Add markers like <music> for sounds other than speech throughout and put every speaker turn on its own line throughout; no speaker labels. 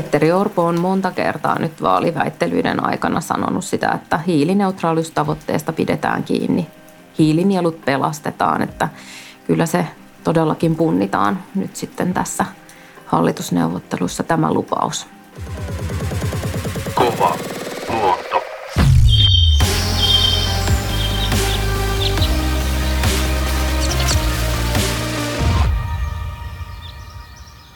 Petteri Orpo on monta kertaa nyt vaaliväittelyiden aikana sanonut sitä, että hiilineutraaliustavoitteesta pidetään kiinni. Hiilinielut pelastetaan, että kyllä se todellakin punnitaan nyt sitten tässä hallitusneuvottelussa tämä lupaus. Kova luonto.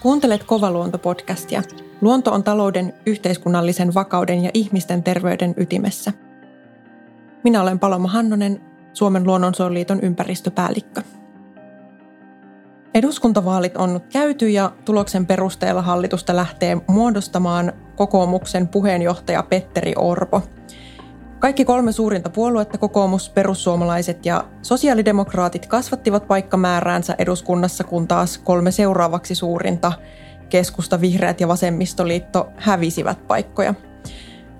Kuuntelet Kovaluonto-podcastia. Luonto on talouden, yhteiskunnallisen vakauden ja ihmisten terveyden ytimessä. Minä olen Paloma Hannonen, Suomen luonnonsuojeliiton ympäristöpäällikkö. Eduskuntavaalit on käyty ja tuloksen perusteella hallitusta lähtee muodostamaan kokoomuksen puheenjohtaja Petteri Orpo. Kaikki kolme suurinta puoluetta, kokoomus, perussuomalaiset ja sosiaalidemokraatit, kasvattivat paikkamääräänsä eduskunnassa, kun taas kolme seuraavaksi suurinta, keskusta, vihreät ja vasemmistoliitto, hävisivät paikkoja.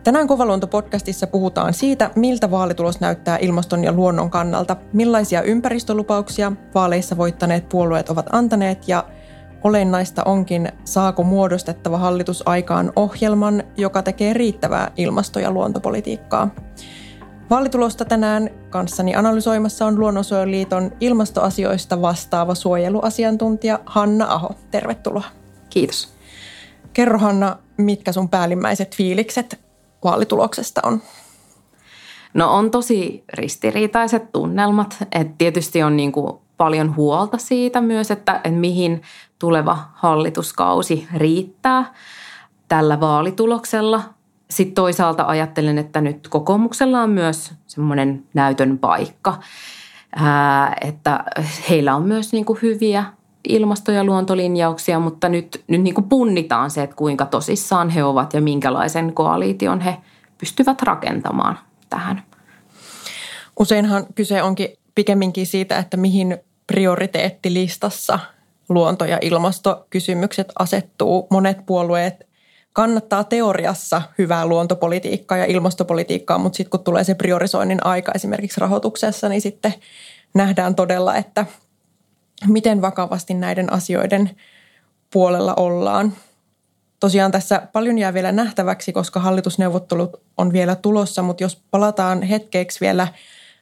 Tänään Kovaluonto-podcastissa puhutaan siitä, miltä vaalitulos näyttää ilmaston ja luonnon kannalta, millaisia ympäristölupauksia vaaleissa voittaneet puolueet ovat antaneet ja olennaista onkin, saako muodostettava hallitus aikaan ohjelman, joka tekee riittävää ilmasto- ja luontopolitiikkaa. Vaalitulosta tänään kanssani analysoimassa on Luonnonsuojeluliiton ilmastoasioista vastaava suojeluasiantuntija Hanna Aho. Tervetuloa.
Kiitos.
Kerro Hanna, mitkä sun päällimmäiset fiilikset vaalituloksesta on?
No on tosi ristiriitaiset tunnelmat. Et tietysti on niin kuin paljon huolta siitä myös, että, että mihin tuleva hallituskausi riittää tällä vaalituloksella. Sitten toisaalta ajattelen, että nyt kokoomuksella on myös semmoinen näytön paikka, että heillä on myös niin kuin hyviä ilmasto- ja luontolinjauksia, mutta nyt, nyt niin kuin punnitaan se, että kuinka tosissaan he ovat ja minkälaisen koalition he pystyvät rakentamaan tähän.
Useinhan kyse onkin pikemminkin siitä, että mihin prioriteettilistassa luonto- ja ilmastokysymykset asettuu. Monet puolueet kannattaa teoriassa hyvää luontopolitiikkaa ja ilmastopolitiikkaa, mutta sitten kun tulee se priorisoinnin aika esimerkiksi rahoituksessa, niin sitten nähdään todella, että miten vakavasti näiden asioiden puolella ollaan. Tosiaan tässä paljon jää vielä nähtäväksi, koska hallitusneuvottelut on vielä tulossa, mutta jos palataan hetkeksi vielä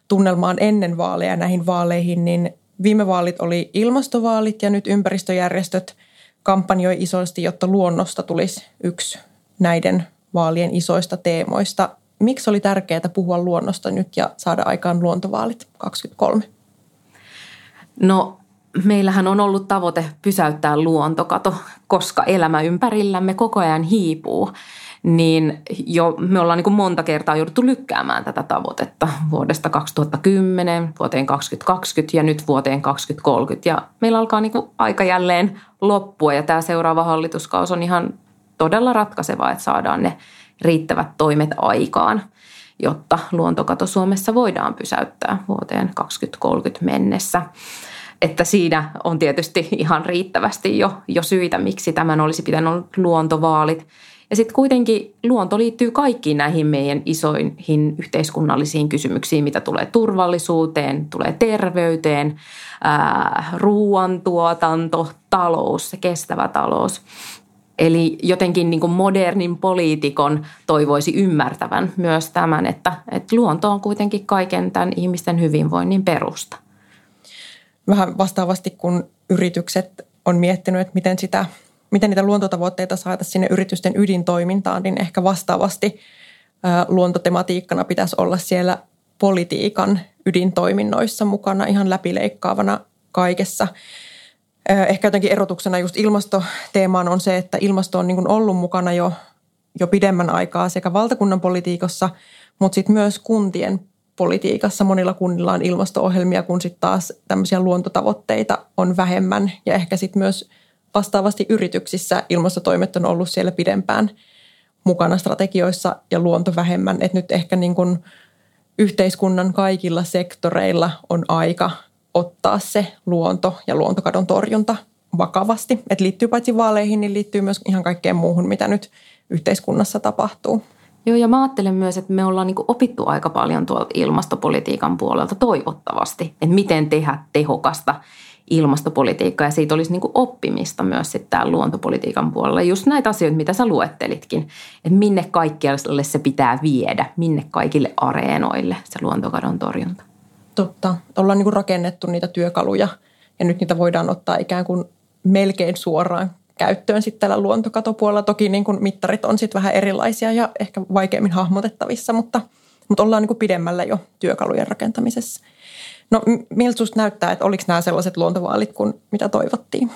tunnelmaan ennen vaaleja näihin vaaleihin, niin viime vaalit oli ilmastovaalit ja nyt ympäristöjärjestöt kampanjoi isosti, jotta luonnosta tulisi yksi näiden vaalien isoista teemoista. Miksi oli tärkeää puhua luonnosta nyt ja saada aikaan luontovaalit 2023?
No meillähän on ollut tavoite pysäyttää luontokato, koska elämä ympärillämme koko ajan hiipuu. Niin jo me ollaan niin kuin monta kertaa jouduttu lykkäämään tätä tavoitetta vuodesta 2010 vuoteen 2020 ja nyt vuoteen 2030. Ja meillä alkaa niin kuin aika jälleen loppua ja tämä seuraava hallituskaus on ihan todella ratkaiseva, että saadaan ne riittävät toimet aikaan, jotta luontokato Suomessa voidaan pysäyttää vuoteen 2030 mennessä että siinä on tietysti ihan riittävästi jo, jo syitä, miksi tämän olisi pitänyt luontovaalit. Ja sitten kuitenkin luonto liittyy kaikkiin näihin meidän isoihin yhteiskunnallisiin kysymyksiin, mitä tulee turvallisuuteen, tulee terveyteen, ää, ruoantuotanto, talous, kestävä talous. Eli jotenkin niin kuin modernin poliitikon toivoisi ymmärtävän myös tämän, että, että luonto on kuitenkin kaiken tämän ihmisten hyvinvoinnin perusta
vähän vastaavasti, kun yritykset on miettinyt, että miten, sitä, miten niitä luontotavoitteita saada sinne yritysten ydintoimintaan, niin ehkä vastaavasti luontotematiikkana pitäisi olla siellä politiikan ydintoiminnoissa mukana ihan läpileikkaavana kaikessa. Ehkä jotenkin erotuksena just ilmastoteemaan on se, että ilmasto on niin ollut mukana jo, jo pidemmän aikaa sekä valtakunnan politiikassa, mutta sitten myös kuntien politiikassa monilla kunnilla on ilmasto-ohjelmia, kun sitten taas tämmöisiä luontotavoitteita on vähemmän. Ja ehkä sitten myös vastaavasti yrityksissä ilmastotoimet on ollut siellä pidempään mukana strategioissa ja luonto vähemmän. Että nyt ehkä niin kuin yhteiskunnan kaikilla sektoreilla on aika ottaa se luonto ja luontokadon torjunta vakavasti. Että liittyy paitsi vaaleihin, niin liittyy myös ihan kaikkeen muuhun, mitä nyt yhteiskunnassa tapahtuu.
Joo, ja mä ajattelen myös, että me ollaan niin opittu aika paljon tuolta ilmastopolitiikan puolelta toivottavasti, että miten tehdä tehokasta ilmastopolitiikkaa ja siitä olisi niin oppimista myös sitten luontopolitiikan puolella. Just näitä asioita, mitä sä luettelitkin, että minne kaikkialle se pitää viedä, minne kaikille areenoille se luontokadon torjunta.
Totta. Ollaan niin rakennettu niitä työkaluja ja nyt niitä voidaan ottaa ikään kuin melkein suoraan käyttöön sitten tällä luontokatopuolella. Toki niin kuin mittarit on sitten vähän erilaisia ja ehkä vaikeammin hahmotettavissa, mutta, mutta ollaan niin kuin pidemmällä jo työkalujen rakentamisessa. No miltä sinusta näyttää, että oliko nämä sellaiset luontovaalit kuin mitä toivottiin?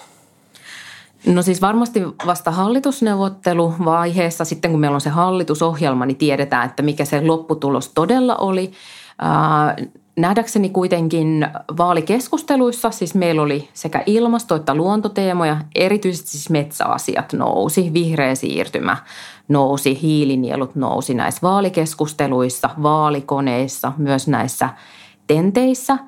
No siis varmasti vasta hallitusneuvotteluvaiheessa, sitten kun meillä on se hallitusohjelma, niin tiedetään, että mikä se lopputulos todella oli. Nähdäkseni kuitenkin vaalikeskusteluissa, siis meillä oli sekä ilmasto- että luontoteemoja, erityisesti siis metsäasiat nousi, vihreä siirtymä nousi, hiilinielut nousi näissä vaalikeskusteluissa, vaalikoneissa, myös näissä tenteissä.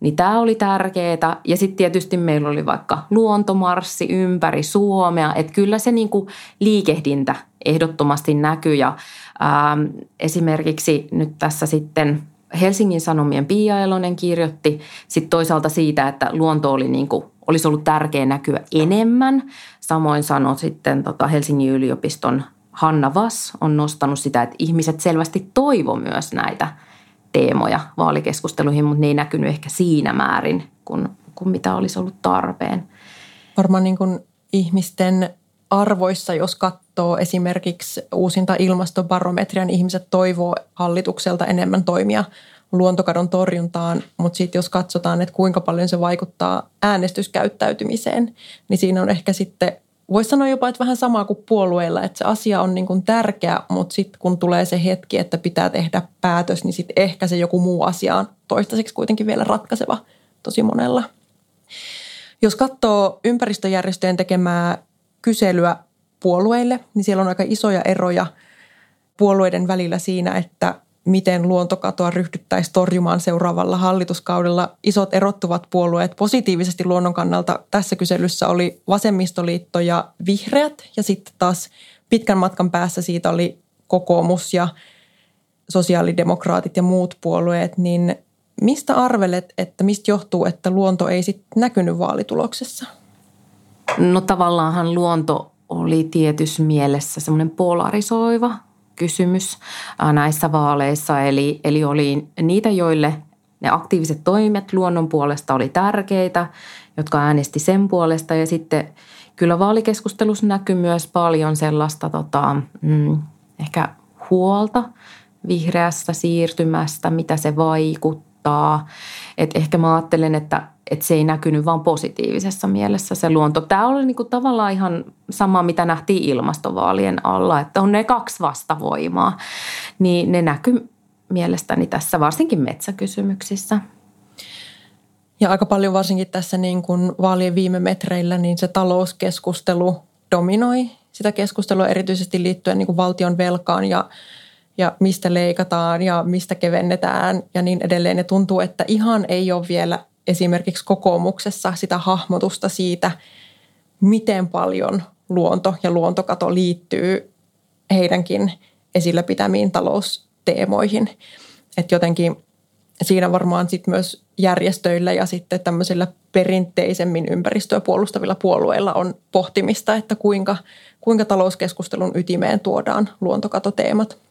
Niin tämä oli tärkeää. Ja sitten tietysti meillä oli vaikka luontomarssi ympäri Suomea. Että kyllä se niinku liikehdintä ehdottomasti näkyy. Ja ää, esimerkiksi nyt tässä sitten – Helsingin Sanomien Pia Elonen kirjoitti sitten toisaalta siitä, että luonto oli niin kuin, olisi ollut tärkeä näkyä enemmän. Samoin sanoi sitten tota Helsingin yliopiston Hanna Vass on nostanut sitä, että ihmiset selvästi toivo myös näitä teemoja vaalikeskusteluihin, mutta ne ei näkynyt ehkä siinä määrin kuin, kuin mitä olisi ollut tarpeen.
Varmaan niin kuin ihmisten arvoissa, jos katsoo esimerkiksi uusinta ilmastobarometrian, niin ihmiset toivoo hallitukselta enemmän toimia luontokadon torjuntaan, mutta sitten jos katsotaan, että kuinka paljon se vaikuttaa äänestyskäyttäytymiseen, niin siinä on ehkä sitten, voisi sanoa jopa, että vähän samaa kuin puolueilla, että se asia on niin kuin tärkeä, mutta sitten kun tulee se hetki, että pitää tehdä päätös, niin sitten ehkä se joku muu asia on toistaiseksi kuitenkin vielä ratkaiseva tosi monella. Jos katsoo ympäristöjärjestöjen tekemää kyselyä puolueille, niin siellä on aika isoja eroja puolueiden välillä siinä, että miten luontokatoa ryhdyttäisiin torjumaan seuraavalla hallituskaudella. Isot erottuvat puolueet positiivisesti luonnon kannalta tässä kyselyssä oli vasemmistoliitto ja vihreät ja sitten taas pitkän matkan päässä siitä oli kokoomus ja sosiaalidemokraatit ja muut puolueet, niin mistä arvelet, että mistä johtuu, että luonto ei sitten näkynyt vaalituloksessa?
No tavallaanhan luonto oli tietyssä mielessä semmoinen polarisoiva kysymys näissä vaaleissa. Eli, eli oli niitä, joille ne aktiiviset toimet luonnon puolesta oli tärkeitä, jotka äänesti sen puolesta. Ja sitten kyllä vaalikeskustelussa näkyy myös paljon sellaista tota, mm, ehkä huolta vihreästä siirtymästä, mitä se vaikuttaa. Et ehkä mä ajattelen, että että se ei näkynyt vaan positiivisessa mielessä se luonto. Tämä oli niin kuin tavallaan ihan sama, mitä nähtiin ilmastovaalien alla, että on ne kaksi vastavoimaa. Niin ne näkyy mielestäni tässä varsinkin metsäkysymyksissä.
Ja aika paljon varsinkin tässä niin kuin vaalien viime metreillä, niin se talouskeskustelu dominoi sitä keskustelua erityisesti liittyen niin kuin valtion velkaan ja, ja mistä leikataan ja mistä kevennetään ja niin edelleen. Ja tuntuu, että ihan ei ole vielä esimerkiksi kokoomuksessa sitä hahmotusta siitä, miten paljon luonto ja luontokato liittyy heidänkin esillä pitämiin talousteemoihin. Että jotenkin siinä varmaan sitten myös järjestöillä ja sitten tämmöisillä perinteisemmin ympäristöä puolustavilla puolueilla on pohtimista, että kuinka, kuinka talouskeskustelun ytimeen tuodaan luontokatoteemat.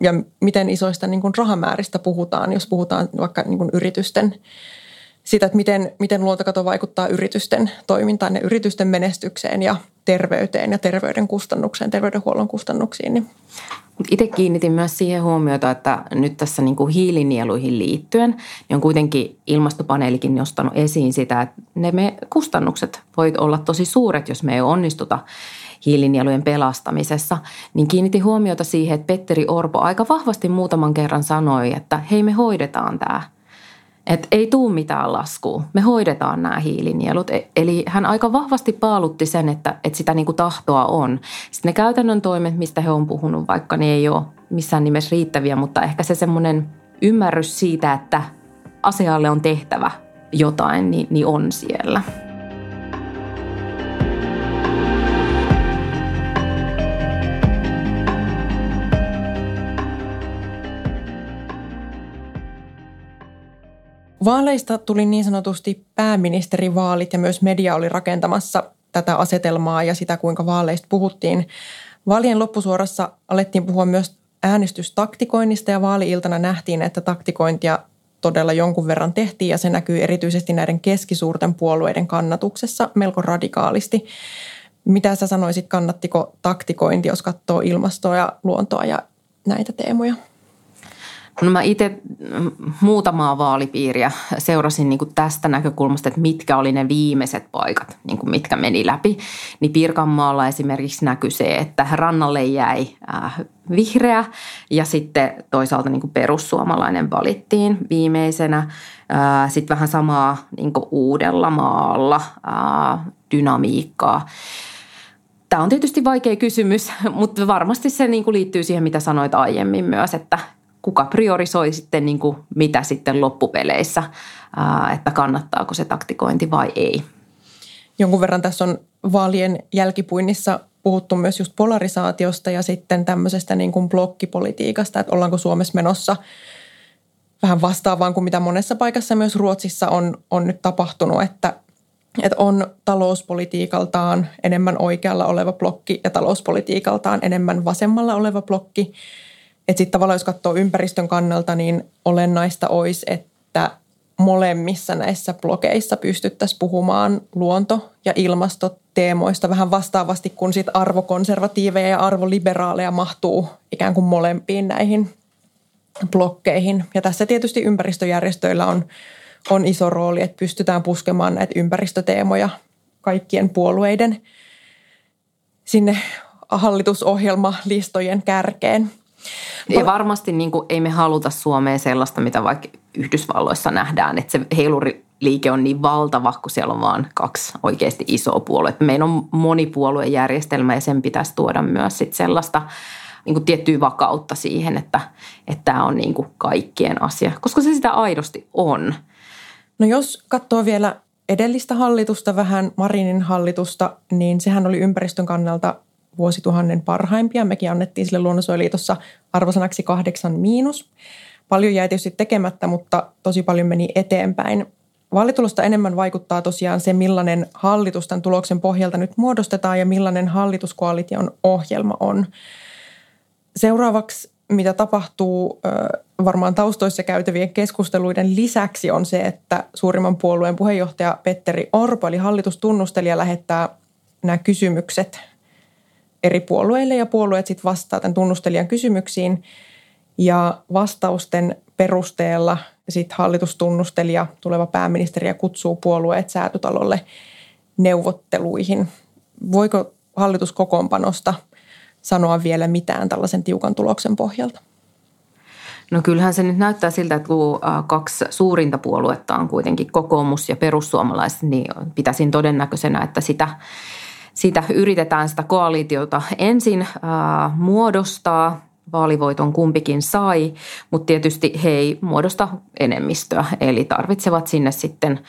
Ja miten isoista niin kuin rahamääristä puhutaan, jos puhutaan vaikka niin kuin yritysten sitä, että miten, miten luontokato vaikuttaa yritysten toimintaan ja yritysten menestykseen ja terveyteen ja terveyden kustannukseen, terveydenhuollon kustannuksiin. Niin.
Itse kiinnitin myös siihen huomiota, että nyt tässä niin kuin hiilinieluihin liittyen niin on kuitenkin ilmastopaneelikin nostanut esiin sitä, että ne me kustannukset voivat olla tosi suuret, jos me ei onnistuta hiilinielujen pelastamisessa, niin kiinnitin huomiota siihen, että Petteri Orpo aika vahvasti muutaman kerran sanoi, että hei me hoidetaan tämä – että ei tuu mitään laskua. Me hoidetaan nämä hiilinielut. E- eli hän aika vahvasti paalutti sen, että, että sitä niin kuin tahtoa on. Sitten ne käytännön toimet, mistä he on puhunut, vaikka ne ei ole missään nimessä riittäviä, mutta ehkä se semmoinen ymmärrys siitä, että asialle on tehtävä jotain, niin, niin on siellä.
Vaaleista tuli niin sanotusti pääministerivaalit ja myös media oli rakentamassa tätä asetelmaa ja sitä, kuinka vaaleista puhuttiin. Vaalien loppusuorassa alettiin puhua myös äänestystaktikoinnista ja vaaliiltana nähtiin, että taktikointia todella jonkun verran tehtiin ja se näkyy erityisesti näiden keskisuurten puolueiden kannatuksessa melko radikaalisti. Mitä sä sanoisit, kannattiko taktikointi, jos katsoo ilmastoa ja luontoa ja näitä teemoja?
No mä itse muutamaa vaalipiiriä seurasin niin kuin tästä näkökulmasta, että mitkä oli ne viimeiset paikat, niin kuin mitkä meni läpi. Niin Pirkanmaalla esimerkiksi näkyi se, että rannalle jäi äh, vihreä ja sitten toisaalta niin kuin perussuomalainen valittiin viimeisenä. Äh, sitten vähän samaa niin kuin uudella maalla äh, dynamiikkaa. Tämä on tietysti vaikea kysymys, <laughs> mutta varmasti se niin kuin liittyy siihen, mitä sanoit aiemmin myös, että kuka priorisoi sitten niin kuin mitä sitten loppupeleissä, että kannattaako se taktikointi vai ei.
Jonkun verran tässä on vaalien jälkipuinnissa puhuttu myös just polarisaatiosta ja sitten tämmöisestä niin kuin blokkipolitiikasta, että ollaanko Suomessa menossa vähän vastaavaan kuin mitä monessa paikassa myös Ruotsissa on, on nyt tapahtunut, että, että on talouspolitiikaltaan enemmän oikealla oleva blokki ja talouspolitiikaltaan enemmän vasemmalla oleva blokki – että sitten tavallaan jos katsoo ympäristön kannalta, niin olennaista olisi, että molemmissa näissä blogeissa pystyttäisiin puhumaan luonto- ja ilmastoteemoista vähän vastaavasti, kun sit arvokonservatiiveja ja arvoliberaaleja mahtuu ikään kuin molempiin näihin blokkeihin. Ja tässä tietysti ympäristöjärjestöillä on, on iso rooli, että pystytään puskemaan näitä ympäristöteemoja kaikkien puolueiden sinne hallitusohjelmalistojen kärkeen –
ja varmasti niin kuin, ei me haluta Suomeen sellaista, mitä vaikka Yhdysvalloissa nähdään, että se heiluriliike on niin valtava, kun siellä on vain kaksi oikeasti isoa puoluetta. Meillä on monipuoluejärjestelmä ja sen pitäisi tuoda myös sit sellaista niin kuin tiettyä vakautta siihen, että, että tämä on niin kuin kaikkien asia, koska se sitä aidosti on.
No jos katsoo vielä edellistä hallitusta, vähän Marinin hallitusta, niin sehän oli ympäristön kannalta vuosituhannen parhaimpia. Mekin annettiin sille Luonnonsuojeliitossa arvosanaksi kahdeksan miinus. Paljon jäi tietysti tekemättä, mutta tosi paljon meni eteenpäin. Vaalitulosta enemmän vaikuttaa tosiaan se, millainen hallitus tämän tuloksen pohjalta nyt muodostetaan ja millainen hallituskoalition ohjelma on. Seuraavaksi, mitä tapahtuu varmaan taustoissa käytävien keskusteluiden lisäksi, on se, että suurimman puolueen puheenjohtaja Petteri Orpo, eli hallitustunnustelija, lähettää nämä kysymykset eri puolueille ja puolueet sitten vastaa tämän tunnustelijan kysymyksiin. Ja vastausten perusteella sitten hallitustunnustelija, tuleva pääministeri ja kutsuu puolueet säätötalolle neuvotteluihin. Voiko hallituskokoonpanosta sanoa vielä mitään tällaisen tiukan tuloksen pohjalta?
No kyllähän se nyt näyttää siltä, että kun kaksi suurinta puoluetta on kuitenkin kokoomus ja perussuomalaiset, niin pitäisin todennäköisenä, että sitä sitä yritetään sitä koalitiota ensin ää, muodostaa, vaalivoiton kumpikin sai, mutta tietysti he ei muodosta enemmistöä, eli tarvitsevat sinne sitten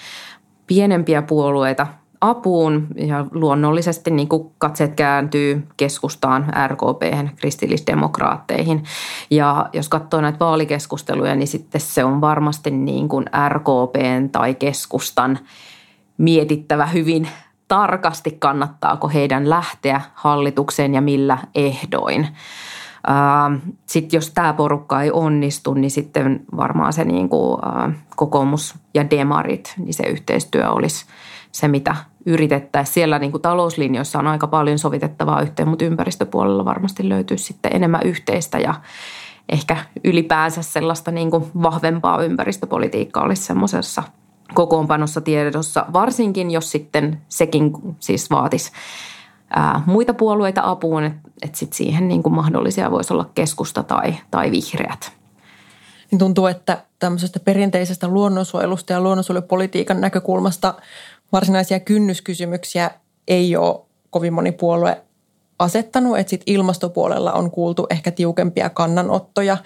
pienempiä puolueita apuun ja luonnollisesti niin kuin katseet kääntyy keskustaan, RKP, kristillisdemokraatteihin. Ja jos katsoo näitä vaalikeskusteluja, niin sitten se on varmasti niin kuin RKPn tai keskustan mietittävä hyvin tarkasti, kannattaako heidän lähteä hallitukseen ja millä ehdoin. Sitten jos tämä porukka ei onnistu, niin sitten varmaan se niin kuin, kokoomus ja demarit, niin se yhteistyö olisi se, mitä yritettäisiin. Siellä niin kuin talouslinjoissa on aika paljon sovitettavaa yhteen, mutta ympäristöpuolella varmasti löytyy sitten enemmän yhteistä ja ehkä ylipäänsä sellaista niin kuin vahvempaa ympäristöpolitiikkaa olisi semmoisessa – kokoonpanossa tiedossa, varsinkin jos sitten sekin siis vaatisi ää, muita puolueita apuun, että et sit siihen niin kuin mahdollisia voisi olla keskusta tai, tai vihreät.
Niin tuntuu, että tämmöisestä perinteisestä luonnonsuojelusta ja luonnonsuojelupolitiikan näkökulmasta varsinaisia kynnyskysymyksiä ei ole kovin moni puolue asettanut, että sitten ilmastopuolella on kuultu ehkä tiukempia kannanottoja.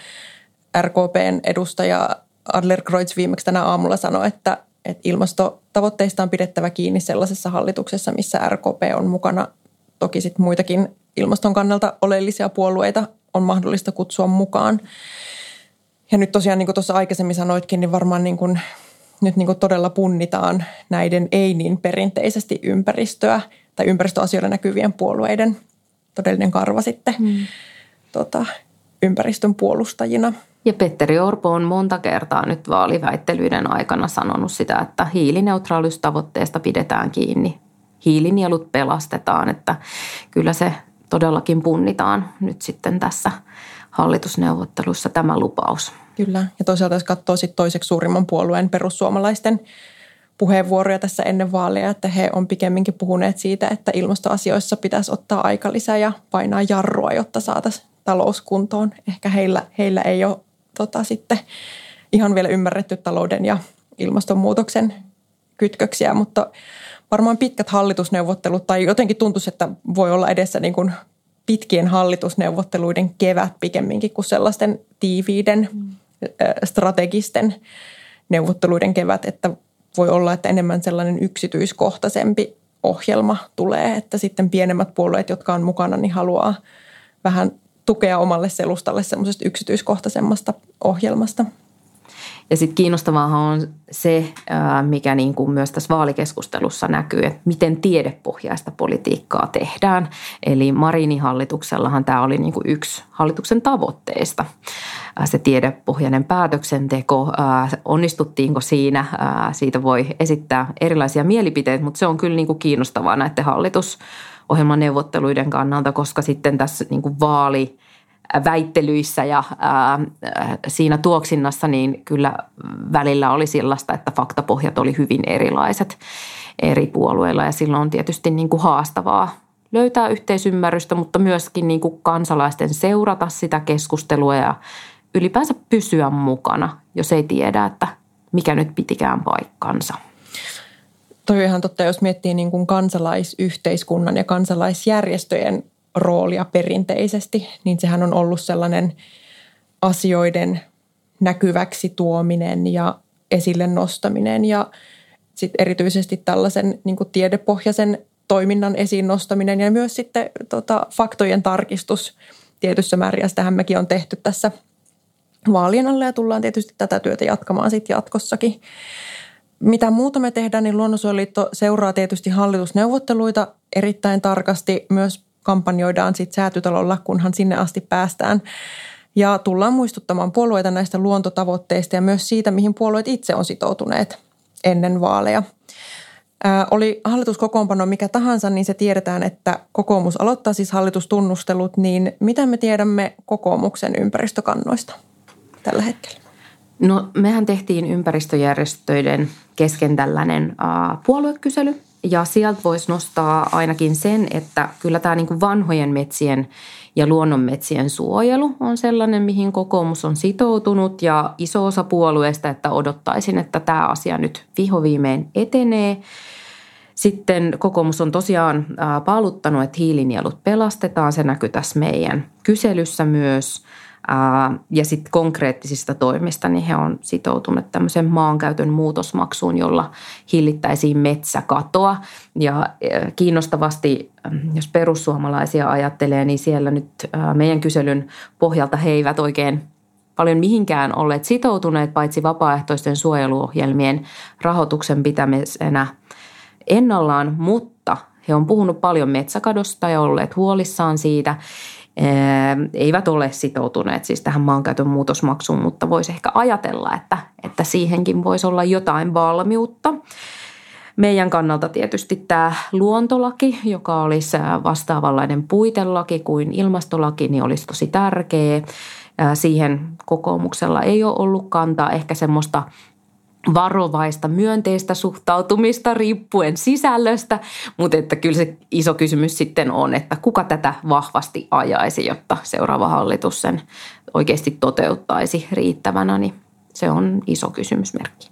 RKPn edustaja Adler Kreutz viimeksi tänä aamulla sanoi, että että ilmastotavoitteista on pidettävä kiinni sellaisessa hallituksessa, missä RKP on mukana. Toki sitten muitakin ilmaston kannalta oleellisia puolueita on mahdollista kutsua mukaan. Ja nyt tosiaan, niin kuin tuossa aikaisemmin sanoitkin, niin varmaan niin kuin nyt niin kuin todella punnitaan näiden ei niin perinteisesti ympäristöä tai ympäristöasioilla näkyvien puolueiden todellinen karva sitten mm. tota, ympäristön puolustajina.
Ja Petteri Orpo on monta kertaa nyt vaaliväittelyiden aikana sanonut sitä, että hiilineutraaliustavoitteesta pidetään kiinni. Hiilinielut pelastetaan, että kyllä se todellakin punnitaan nyt sitten tässä hallitusneuvottelussa tämä lupaus.
Kyllä, ja toisaalta jos katsoo sitten toiseksi suurimman puolueen perussuomalaisten puheenvuoroja tässä ennen vaaleja, että he on pikemminkin puhuneet siitä, että ilmastoasioissa pitäisi ottaa aika lisää ja painaa jarrua, jotta saataisiin talouskuntoon. Ehkä heillä, heillä ei ole tota, sitten ihan vielä ymmärretty talouden ja ilmastonmuutoksen kytköksiä, mutta varmaan pitkät hallitusneuvottelut tai jotenkin tuntuisi, että voi olla edessä niin kuin pitkien hallitusneuvotteluiden kevät pikemminkin kuin sellaisten tiiviiden mm. strategisten neuvotteluiden kevät, että voi olla, että enemmän sellainen yksityiskohtaisempi ohjelma tulee, että sitten pienemmät puolueet, jotka on mukana, niin haluaa vähän tukea omalle selustalle semmoisesta yksityiskohtaisemmasta ohjelmasta.
Ja sitten kiinnostavaa on se, mikä niin kuin myös tässä vaalikeskustelussa näkyy, että miten tiedepohjaista politiikkaa tehdään. Eli Marinin hallituksellahan tämä oli niin kuin yksi hallituksen tavoitteista, se tiedepohjainen päätöksenteko. Onnistuttiinko siinä? Siitä voi esittää erilaisia mielipiteitä, mutta se on kyllä niin kuin kiinnostavaa näiden hallitusohjelman neuvotteluiden kannalta, koska sitten tässä niin kuin vaali – väittelyissä ja ää, siinä tuoksinnassa, niin kyllä välillä oli sellaista, että faktapohjat oli hyvin erilaiset eri puolueilla ja silloin on tietysti niin kuin haastavaa löytää yhteisymmärrystä, mutta myöskin niin kuin kansalaisten seurata sitä keskustelua ja ylipäänsä pysyä mukana, jos ei tiedä, että mikä nyt pitikään paikkansa.
Toi on ihan totta, jos miettii niin kuin kansalaisyhteiskunnan ja kansalaisjärjestöjen roolia perinteisesti, niin sehän on ollut sellainen asioiden näkyväksi tuominen ja esille nostaminen ja sitten erityisesti tällaisen niin kuin tiedepohjaisen toiminnan esiin nostaminen ja myös sitten tota, faktojen tarkistus tietyssä määrin. Ja sitähän mekin on tehty tässä vaalien alla ja tullaan tietysti tätä työtä jatkamaan sitten jatkossakin. Mitä muuta me tehdään, niin Luonnonsuojeliitto seuraa tietysti hallitusneuvotteluita erittäin tarkasti myös kampanjoidaan sitten säätytalolla, kunhan sinne asti päästään. Ja tullaan muistuttamaan puolueita näistä luontotavoitteista ja myös siitä, mihin puolueet itse on sitoutuneet ennen vaaleja. Ää, oli hallituskokoonpano mikä tahansa, niin se tiedetään, että kokoomus aloittaa siis hallitustunnustelut. Niin mitä me tiedämme kokoomuksen ympäristökannoista tällä hetkellä?
No mehän tehtiin ympäristöjärjestöiden kesken tällainen äh, puoluekysely ja sieltä voisi nostaa ainakin sen, että kyllä tämä niin kuin vanhojen metsien ja luonnonmetsien suojelu on sellainen, mihin kokoomus on sitoutunut ja iso osa puolueesta, että odottaisin, että tämä asia nyt vihoviimein etenee. Sitten kokoomus on tosiaan paaluttanut, että hiilinielut pelastetaan. Se näkyy tässä meidän kyselyssä myös – ja sitten konkreettisista toimista, niin he on sitoutuneet tämmöisen maankäytön muutosmaksuun, jolla hillittäisiin metsäkatoa. Ja kiinnostavasti, jos perussuomalaisia ajattelee, niin siellä nyt meidän kyselyn pohjalta he eivät oikein paljon mihinkään olleet sitoutuneet, paitsi vapaaehtoisten suojeluohjelmien rahoituksen pitämisenä ennallaan, mutta he on puhunut paljon metsäkadosta ja olleet huolissaan siitä eivät ole sitoutuneet siis tähän maankäytön muutosmaksuun, mutta voisi ehkä ajatella, että, että siihenkin voisi olla jotain valmiutta. Meidän kannalta tietysti tämä luontolaki, joka olisi vastaavanlainen puitelaki kuin ilmastolaki, niin olisi tosi tärkeä. Siihen kokoomuksella ei ole ollut kantaa ehkä semmoista varovaista myönteistä suhtautumista riippuen sisällöstä, mutta että kyllä se iso kysymys sitten on, että kuka tätä vahvasti ajaisi, jotta seuraava hallitus sen oikeasti toteuttaisi riittävänä, niin se on iso kysymysmerkki.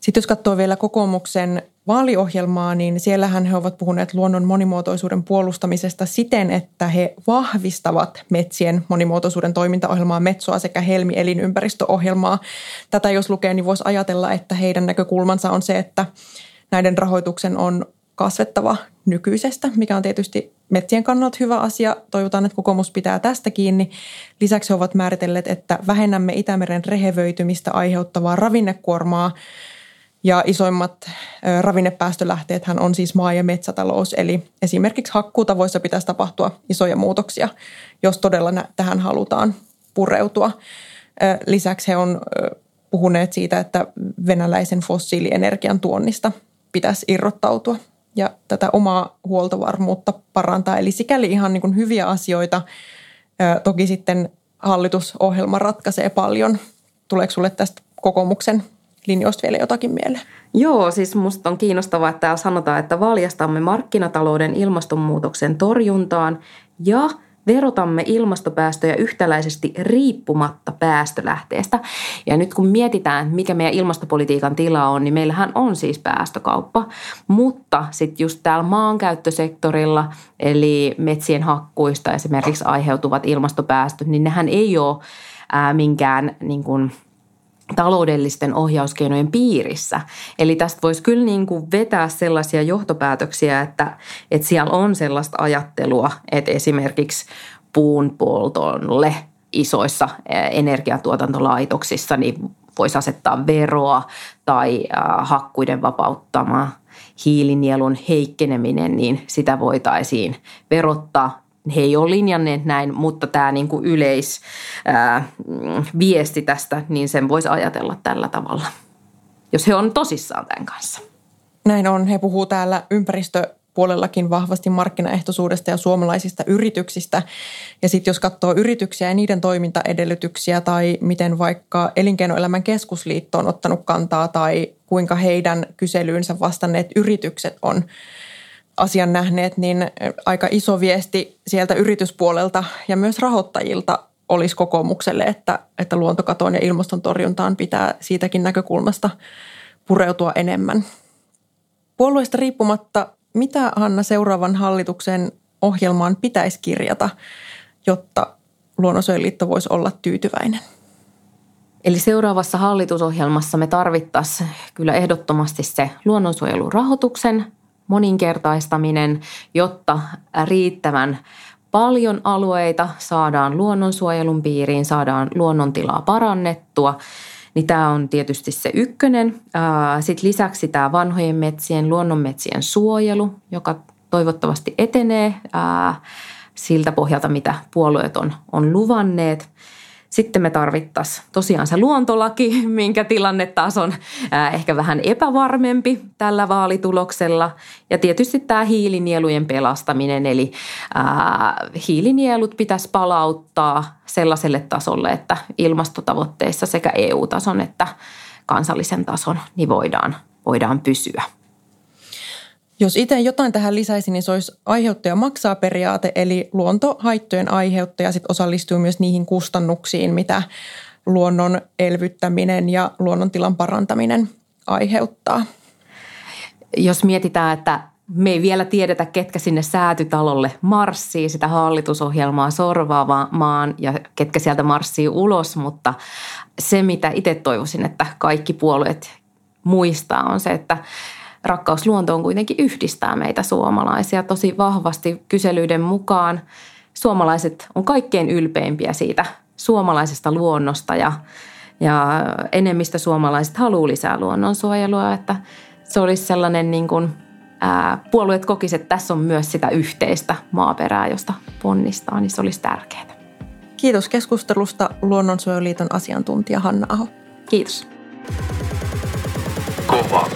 Sitten jos katsoo vielä kokoomuksen vaaliohjelmaa, niin siellähän he ovat puhuneet luonnon monimuotoisuuden puolustamisesta siten, että he vahvistavat metsien monimuotoisuuden toimintaohjelmaa Metsoa sekä Helmi elinympäristöohjelmaa. Tätä jos lukee, niin voisi ajatella, että heidän näkökulmansa on se, että näiden rahoituksen on kasvettava nykyisestä, mikä on tietysti metsien kannalta hyvä asia. Toivotaan, että kokoomus pitää tästä kiinni. Lisäksi he ovat määritelleet, että vähennämme Itämeren rehevöitymistä aiheuttavaa ravinnekuormaa. Ja isoimmat ravinnepäästölähteet on siis maa- ja metsätalous, eli esimerkiksi hakkuutavoissa pitäisi tapahtua isoja muutoksia, jos todella tähän halutaan pureutua. Lisäksi he on puhuneet siitä, että venäläisen fossiilienergian tuonnista pitäisi irrottautua ja tätä omaa huoltovarmuutta parantaa. Eli sikäli ihan niin kuin hyviä asioita. Toki sitten hallitusohjelma ratkaisee paljon. Tuleeko sinulle tästä kokoomuksen linjoista vielä jotakin mieleen?
Joo, siis musta on kiinnostavaa, että täällä sanotaan, että valjastamme markkinatalouden ilmastonmuutoksen torjuntaan ja – verotamme ilmastopäästöjä yhtäläisesti riippumatta päästölähteestä. Ja nyt kun mietitään, mikä meidän ilmastopolitiikan tila on, niin meillähän on siis päästökauppa. Mutta sitten just täällä maankäyttösektorilla, eli metsien hakkuista esimerkiksi aiheutuvat ilmastopäästöt, niin nehän ei ole ää, minkään niin kuin, taloudellisten ohjauskeinojen piirissä. Eli tästä voisi kyllä niin kuin vetää sellaisia johtopäätöksiä, että, että siellä on sellaista ajattelua, että esimerkiksi puun poltolle isoissa energiatuotantolaitoksissa niin voisi asettaa veroa tai hakkuiden vapauttamaa hiilinielun heikkeneminen, niin sitä voitaisiin verottaa he ei ole linjanneet näin, mutta tämä niin kuin yleisviesti tästä, niin sen voisi ajatella tällä tavalla, jos he on tosissaan tämän kanssa.
Näin on. He puhuu täällä ympäristöpuolellakin vahvasti markkinaehtoisuudesta ja suomalaisista yrityksistä. Ja sitten jos katsoo yrityksiä ja niiden toimintaedellytyksiä tai miten vaikka Elinkeinoelämän keskusliitto on ottanut kantaa tai kuinka heidän kyselyynsä vastanneet yritykset on – asian nähneet, niin aika iso viesti sieltä yrityspuolelta ja myös rahoittajilta olisi kokoomukselle, että, että luontokatoon ja ilmaston torjuntaan pitää siitäkin näkökulmasta pureutua enemmän. Puolueesta riippumatta, mitä Hanna seuraavan hallituksen ohjelmaan pitäisi kirjata, jotta Luonnonsuojeluliitto voisi olla tyytyväinen?
Eli seuraavassa hallitusohjelmassa me tarvittaisiin kyllä ehdottomasti se luonnonsuojelurahoituksen moninkertaistaminen, jotta riittävän paljon alueita saadaan luonnonsuojelun piiriin, saadaan luonnontilaa parannettua, niin tämä on tietysti se ykkönen. Sitten lisäksi tämä vanhojen metsien, luonnonmetsien suojelu, joka toivottavasti etenee siltä pohjalta, mitä puolueet on, on luvanneet. Sitten me tarvittaisiin tosiaan se luontolaki, <laughs> minkä tilanne taas on ehkä vähän epävarmempi tällä vaalituloksella. Ja tietysti tämä hiilinielujen pelastaminen, eli hiilinielut pitäisi palauttaa sellaiselle tasolle, että ilmastotavoitteissa sekä EU-tason että kansallisen tason niin voidaan, voidaan pysyä.
Jos itse jotain tähän lisäisi, niin se olisi aiheuttaja maksaa periaate, eli luontohaittojen aiheuttaja sit osallistuu myös niihin kustannuksiin, mitä luonnon elvyttäminen ja luonnontilan parantaminen aiheuttaa.
Jos mietitään, että me ei vielä tiedetä, ketkä sinne säätytalolle marssii sitä hallitusohjelmaa sorvaamaan ja ketkä sieltä marssii ulos, mutta se mitä itse toivoisin, että kaikki puolueet muistaa on se, että rakkaus luontoon kuitenkin yhdistää meitä suomalaisia tosi vahvasti kyselyiden mukaan. Suomalaiset on kaikkein ylpeimpiä siitä suomalaisesta luonnosta ja, ja enemmistö suomalaiset haluaa lisää luonnonsuojelua, että se olisi sellainen niin kuin, ää, puolueet kokisivat, että tässä on myös sitä yhteistä maaperää, josta ponnistaa, niin se olisi tärkeää.
Kiitos keskustelusta Luonnonsuojeluliiton asiantuntija Hanna Aho.
Kiitos.
Kova